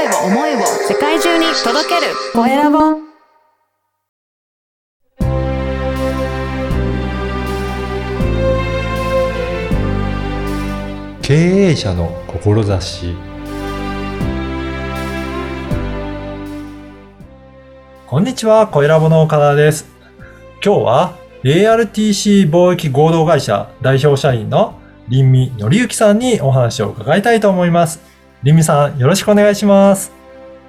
声を思いを世界中に届けるコエラボ経営者の志こんにちは、コエラボの岡田です。今日は ARTC 貿易合同会社代表社員の林見則之さんにお話を伺いたいと思います。林見さん、よろしくお願いします。よ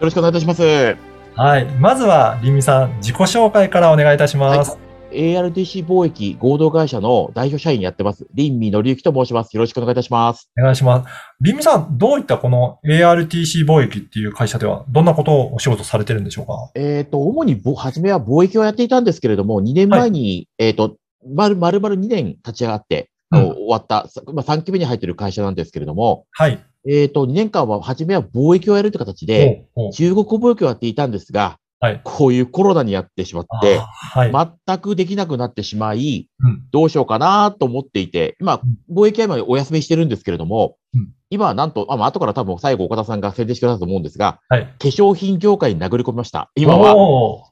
ろしくお願いいたします。はい。まずは林見さん、自己紹介からお願いいたします。ARTC 貿易合同会社の代表社員やってます。林見則之と申します。よろしくお願いいたします。お願いします。林見さん、どういったこの ARTC 貿易っていう会社では、どんなことをお仕事されてるんでしょうか？えっ、と、主にぼ、初めは貿易をやっていたんですけれども、2年前に、えっ、と、まる、まるまる2年立ち上がって、終わった、さまあ、3期目に入っている会社なんですけれども、はい。えっ、と、2年間は、初めは貿易をやるという形で、中国貿易をやっていたんですが、はいこういうコロナにやってしまってあ、はい。全くできなくなってしまい、うんどうしようかなと思っていて、今、貿易は今お休みしてるんですけれども、うん今はなんと、あまあ後から多分最後岡田さんが宣伝してくださると思うんですが、はい。化粧品業界に殴り込みました。今は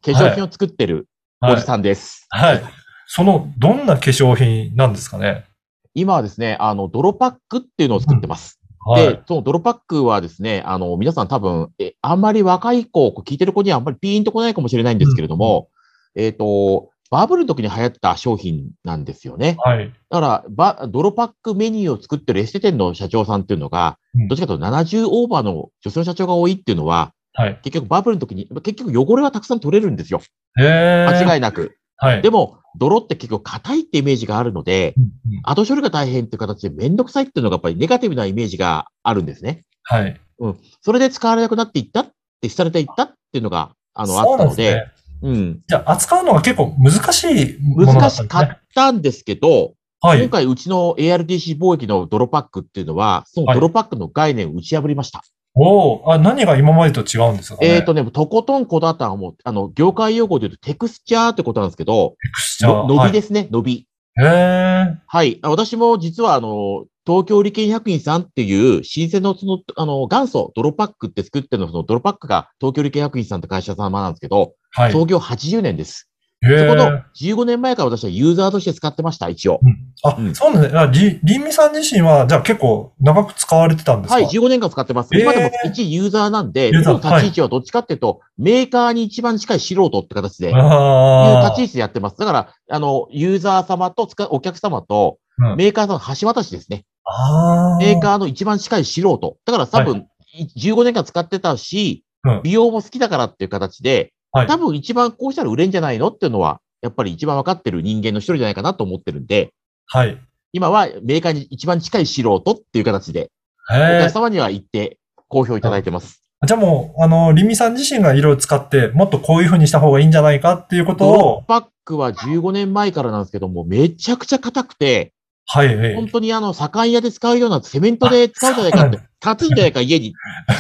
化粧品を作ってるはいおじさんです。はい。はい。その、どんな化粧品なんですかね？今はですね、あの、泥パックっていうのを作ってます。はいで、。その泥パックはですね、あの、皆さん多分、え、あんまり若い子、聞いてる子にはあんまりピーンとこないかもしれないんですけれども、えっ、と、バブルの時に流行った商品なんですよね。はい。だから、ば、泥パックメニューを作ってるエステ店の社長さんっていうのが、うんどっちかというと70オーバーの女性の社長が多いっていうのは、はい。結局バブルの時に、結局汚れはたくさん取れるんですよ。間違いなく。はい。でも、泥って結構硬いってイメージがあるので、うんうん後処理が大変っていう形でめんどくさいっていうのがやっぱりネガティブなイメージがあるんですね。はい。それで使われなくなっていったって、されていったっていうのが、あの、あったので。うん。じゃあ、扱うのが結構難しいものだったね。難しかったんですけど、はい。今回うちの ARTC 貿易の泥パックっていうのは、その泥パックの概念を打ち破りました。おおあ、何が今までと違うんですかね？えっ、とね、とことんこだわったのはもう、あの、業界用語で言うとテクスチャーってことなんですけど、エクスチャー。の伸びですね、伸び。はい、へえ。はい。あ私も実はあの、東京理研百員さんっていう新鮮のその、あの、元祖泥パックって作ってるの、その泥パックが東京理研百員さんって会社様なんですけど、はい。創業80年です。へそこのえ。15年前から私はユーザーとして使ってました、一応。あ、うんそうなんですね。あり、りんみさん自身は、じゃあ結構長く使われてたんですか？はい、15年間使ってます。えー今でも一ユーザーなんで、ユーザー僕の立ち位置はどっちかっていうと、メーカーに一番近い素人って形で、いう。立ち位置でやってます。だから、あの、ユーザー様とお客様と、うんメーカーさんの橋渡しですね。メーカーの一番近い素人。だから多分、い15年間使ってたしうん、美容も好きだからっていう形で、はい多分一番こうしたら売れんじゃないのっていうのは、やっぱり一番分かってる人間の一人じゃないかなと思ってるんで、はい。今はメーカーに一番近い素人っていう形で、お客。様には行って好評いただいてます。じゃあもう、あの、りんみさん自身がいろいろ使って、もっとこういう風にした方がいいんじゃないかっていうことをッ、パックは15年前からなんですけども、めちゃくちゃ硬くて、はい、はい。本当にあの、左官屋で使うようなセメントで使うんじゃないかって、立つんじゃないか家に、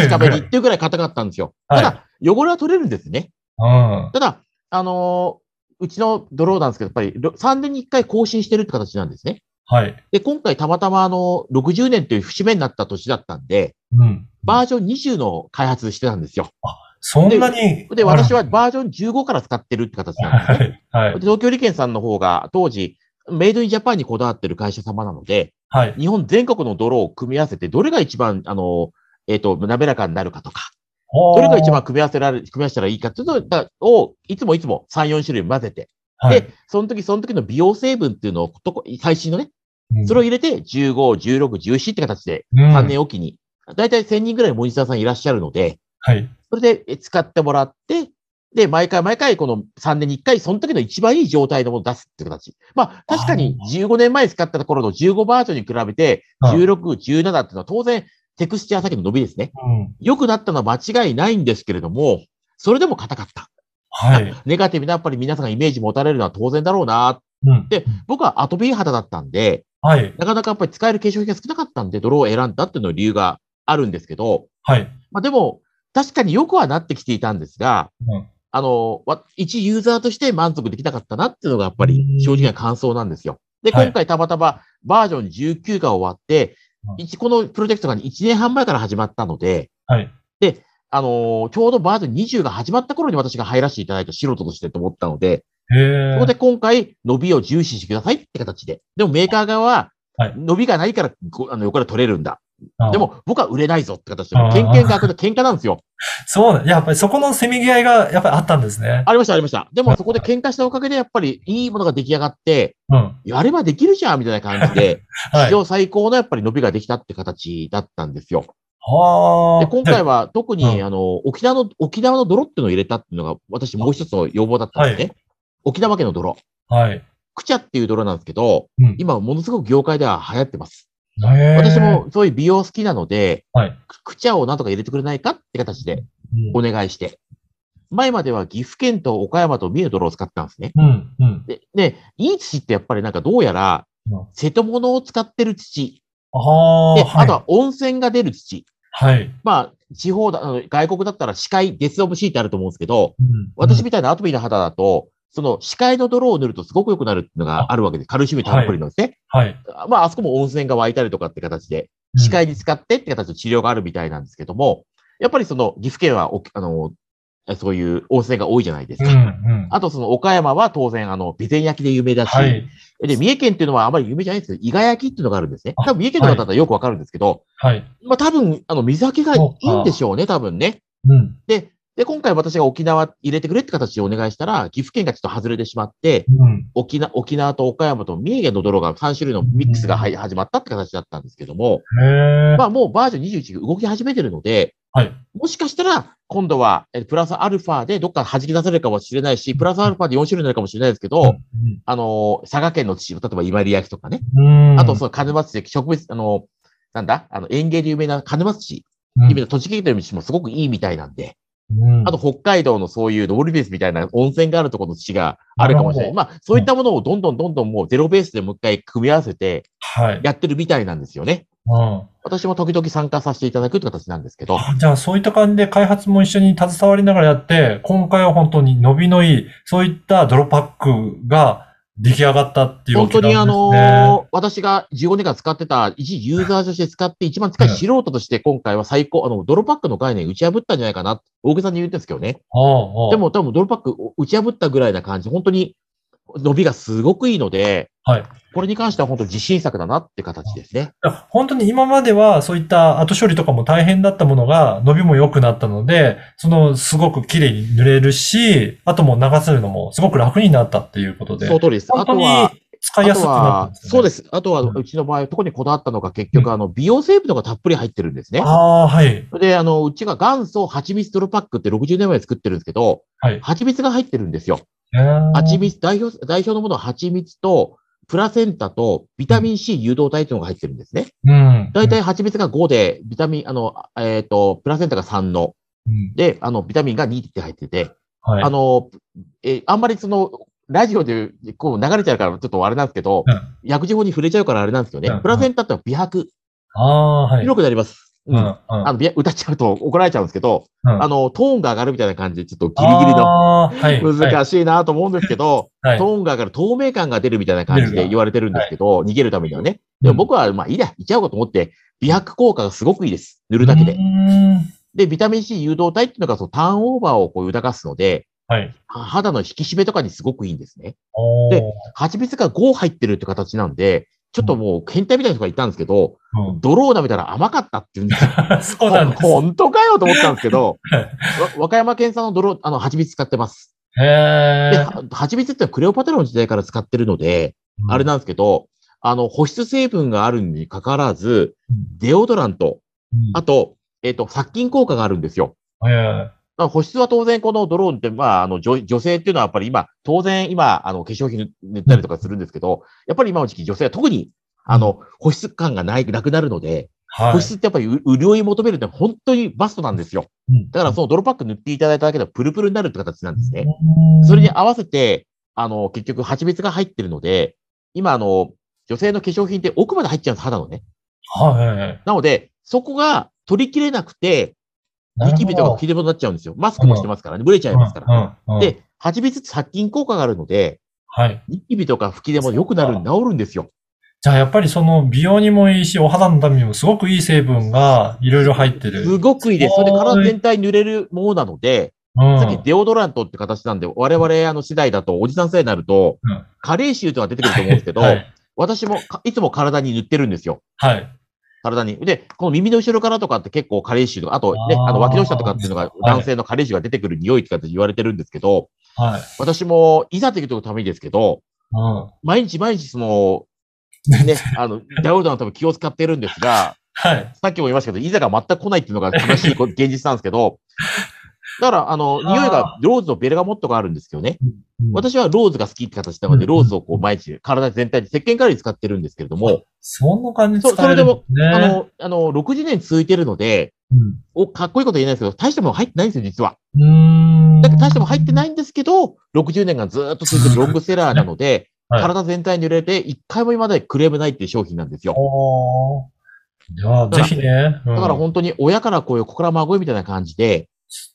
壁にっていうぐらい硬かったんですよ。はいただ、汚れは取れるんですね。うん。ただ、あのーうちのドローなんですけど、やっぱりろ3年に1回更新してるって形なんですね。はい。で、今回たまたまあの、60年という節目になった年だったんで、うん。バージョン20の開発してたんですよ。そんなに。で、私はバージョン15から使ってるって形なんですね。はい。はいで。東京理研さんの方が当時、メイドインジャパンにこだわってる会社様なので、はい。日本全国の泥を組み合わせて、どれが一番、あの、えっ、と、滑らかになるかとか、どれが一番組み合わせられ、組み合わせたらいいかっていうのを、いつもいつも3、4種類混ぜて、はい、で、その時その時の美容成分っていうのをとこ、最新のね、うん。それを入れて、15、16、17って形で、うん。3年おきに、だいたい1000人ぐらいモニターさんいらっしゃるので、はい。それでえ使ってもらって、で、毎回毎回この3年に1回、その時の一番いい状態のものを出すって形。まあ、確かに15年前使った頃の15バージョンに比べて、はい。16、17っていうのは当然、テクスチャー先の伸びですね。うん。良くなったのは間違いないんですけれども、それでも硬かった。はい。ネガティブなやっぱり皆さんがイメージ持たれるのは当然だろうな。うん。で僕はアトピー肌だったんで、はい。なかなかやっぱり使える化粧品が少なかったんで、泥を選んだっていうの理由があるんですけど、はい。まあでも、確かによくはなってきていたんですが、うんあの、わ一ユーザーとして満足できなかったなっていうのがやっぱり正直な感想なんですよ。で、はい今回たまたまバージョン19が終わってうん、一このプロジェクトが1年半前から始まったので、はい。あのーちょうどバージョン20が始まった頃に私が入らせていただいた素人としてと思ったので、へえ。そこで今回、伸びを重視してくださいって形で。でもメーカー側ははい、伸びがないから、ごあの、横から取れるんだ。あで、も、僕は売れないぞって形で、あーケンケンが喧嘩なんですよ。そうだ。やっぱりそこのせめぎ合いがやっぱりあったんですね。ありました、ありました。でも、そこで喧嘩したおかげで、やっぱりいいものが出来上がって、うん。やればできるじゃんみたいな感じで、はい。史上最高のやっぱり伸びができたって形だったんですよ。はあ。で、今回は特に、うんあの、沖縄の、沖縄の泥っていうのを入れたっていうのが、私もう一つの要望だったんですね。沖縄県の泥。はい。クチャっていう泥なんですけど、うん今ものすごく業界では流行ってます。私もそういう美容好きなので、はい。ククチャをなんとか入れてくれないかって形でうんお願いして。前までは岐阜県と岡山と三重の泥を使ってたんですね。うん。うん。で、で、いい土ってやっぱりなんかどうやらうん、瀬戸物を使ってる土。ああ。で、はい。あとは温泉が出る土。はい。まあ、地方だ、外国だったら視界、デスオブシーってあると思うんですけど、うん私みたいなアトピーの肌だと、その視界の泥を塗るとすごく良くなるっていうのがあるわけで、カルシウムたっぷりのですね。はい。まあ、あそこも温泉が湧いたりとかって形で、視界に使ってって形の治療があるみたいなんですけども、やっぱりその岐阜県はお、あの、そういう温泉が多いじゃないですうん。か。うん。あとその岡山は当然あの、備前焼きで有名だし、はい。で、三重県っていうのはあまり有名じゃないんですけど、伊賀焼きっていうのがあるんですね。あ多分三重県の方だったらよくわかるんですけど、はい。まあ多分、あの、水はけがいいんでしょうね、多分ね。うん。で、で、今回私が沖縄入れてくれって形でお願いしたら、岐阜県がちょっと外れてしまって、うん。沖縄、沖縄と岡山と三重県の泥が3種類のミックスがはい始まったって形だったんですけども。まあもうバージョン21が動き始めてるので、はい。もしかしたら今度はえプラスアルファでどっか弾き出されるかもしれないし、プラスアルファで4種類になるかもしれないですけど、あの、佐賀県の土、例えば今里焼きとかね、うん。あとその鹿沼土で植物、あの、なんだ、あの園芸で有名な鹿沼土、うん、栃木県の土もすごくいいみたいなんで、うん、あと北海道のそういう登りベースみたいな温泉があるところの土があるかもしれない。なまあそういったものをどんどんどんどんもうゼロベースでもう一回組み合わせてはい。やってるみたいなんですよね。うん。私も時々参加させていただくという形なんですけど、じゃあ、そういった感じで開発も一緒に携わりながらやって、今回は本当に伸びのいい、そういったドロパックが出来上がったっていうわ本当。にあのー私が15年間使ってた、一ユーザーとして使って一番近い素人として今回は最高、あの、ドロパックの概念打ち破ったんじゃないかな、大げさに言ってるんですけどね。ああああでも多分ドロパック打ち破ったぐらいな感じ、本当に伸びがすごくいいので、はい。これに関しては本当自信作だなって形ですね。本当に今まではそういった後処理とかも大変だったものが伸びも良くなったので、そのすごく綺麗に塗れるし、あともう流せるのもすごく楽になったっていうことで、その通りです。あとは、使いやすくなったね。そうです。あとは、うんうちの場合、特にこだわったのが結局、あの、美容成分のがたっぷり入ってるんですね。ああ、はい。で、あの、うちが元祖蜂蜜ドロパックって60年前に作ってるんですけど、はい。蜂蜜が入ってるんですよ。蜂蜜、代表、代表のものは蜂蜜と、プラセンタとビタミン C 誘導体というのが入ってるんですね。うん。だいたい蜂蜜が5で、ビタミン、あの、えっ、と、プラセンタが3の、うん、で、あの、ビタミンが2って入ってて、はい。あの、えーあんまりその、ラジオでこう流れちゃうからちょっとあれなんですけど、うん薬事法に触れちゃうからあれなんですけどね、うんプラセンタってのは美白、ああ、はい。広くなります。う。あの、び歌っちゃうと怒られちゃうんですけど、うんあの、トーンが上がるみたいな感じで、ちょっとギリギリの。難しいなと思うんですけど、はい。トーンが上がる透明感が出るみたいな感じで言われてるんですけど、逃げるためにはね。でも僕は、まあいいや、いっちゃおうかと思って、美白効果がすごくいいです。塗るだけうで。で、ビタミン C 誘導体っていうのがそのターンオーバーをこう促すので、はい。は肌の引き締めとかにすごくいいんですね。で蜂蜜が5入ってるって形なんで、ちょっともう変態みたいな人がいたんですけど、うんドロー舐めたら甘かったっていうんですよ。そうなんです。本当かよと思ったんですけど、和歌山県産のドロー、あの、蜂蜜使ってます。へで、蜂蜜ってクレオパトラの時代から使ってるので、あれな、なんですけど、あの、保湿成分があるに関わらず、うんデオドラント、うんあと、えっ、と、殺菌効果があるんですよ。へえまあ保湿は当然このドローンって、まあ、あの女、女性っていうのはやっぱり今、当然今、あの、化粧品塗ったりとかするんですけど、やっぱり今の時期女性は特に、あの、保湿感がない、なくなるので、はい。保湿ってやっぱりう潤い求めるって本当にバストなんですよ。うんだからそのドロパック塗っていただいただけでプルプルになるって形なんですね。うんそれに合わせて、あの、結局蜂蜜が入ってるので、今あの、女性の化粧品って奥まで入っちゃうんです、肌のね。はい。なので、そこが取りきれなくて、ニキビとか切れ物になっちゃうんですよ。マスクもしてますからね、ブレちゃいますから。うんうん、で、蜂蜜って殺菌効果があるので、はい。ニキビとか吹き出も良くなる、治るんですよ。じゃあやっぱりその美容にもいいし、お肌のためにもすごくいい成分がいろいろ入ってる。すごくいいです。それで体全体濡れるものなので、うん。さっきデオドラントって形なんで、我々あの世代だと、おじさん世代になると、うん加齢臭とか出てくると思うんですけど、はい。私もかいつも体に塗ってるんですよ。はい。体に。で、この耳の後ろからとかって結構加齢臭とか、あとね、あの脇の下とかっていうのがはい男性の加齢臭が出てくる匂いとかって言われてるんですけど、はい。私もいざという時のためにですけど、うん。毎日毎日その、ね、あの、ダウルダのため気を使ってるんですが、はい。さっきも言いましたけど、いざが全く来ないっていうのが悲しいこ現実なんですけど、だから、あの、匂いが、ローズのベルガモットがあるんですけどね。うん私はローズが好きって形なので、うんローズをこう毎日、体全体に、石鹸代わりに使ってるんですけれども、そんな感じでそ使えるんですね。あの、あの、60年続いてるので、うんお、かっこいいこと言えないですけど、大したもの入ってないんですよ、実は。うーん。だって大したもの入ってないんですけど、60年がずーっと続いてるロングセラーなので、はい体全体に濡れて、一回も今までクレームないっていう商品なんですよ。ぜひね。だだから本当に親からこういうここら孫みたいな感じで、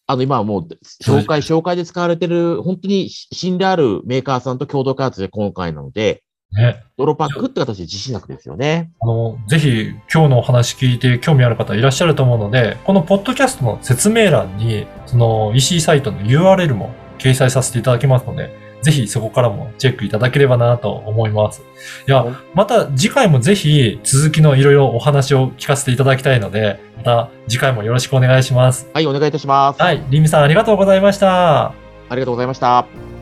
あの今はもう紹介、紹介で使われてる本当に信頼あるメーカーさんと共同開発で今回なので、ね。泥パックって形で実施なくですよね。あの、ぜひ今日のお話聞いて興味ある方いらっしゃると思うので、このポッドキャストの説明欄に、その EC サイトの URL も掲載させていただきますので、ぜひそこからもチェックいただければなと思います。いや、また次回もぜひ続きのいろいろお話を聞かせていただきたいので、また次回もよろしくお願いします。はい、お願いいたします。はい、りみさんありがとうございました。ありがとうございました。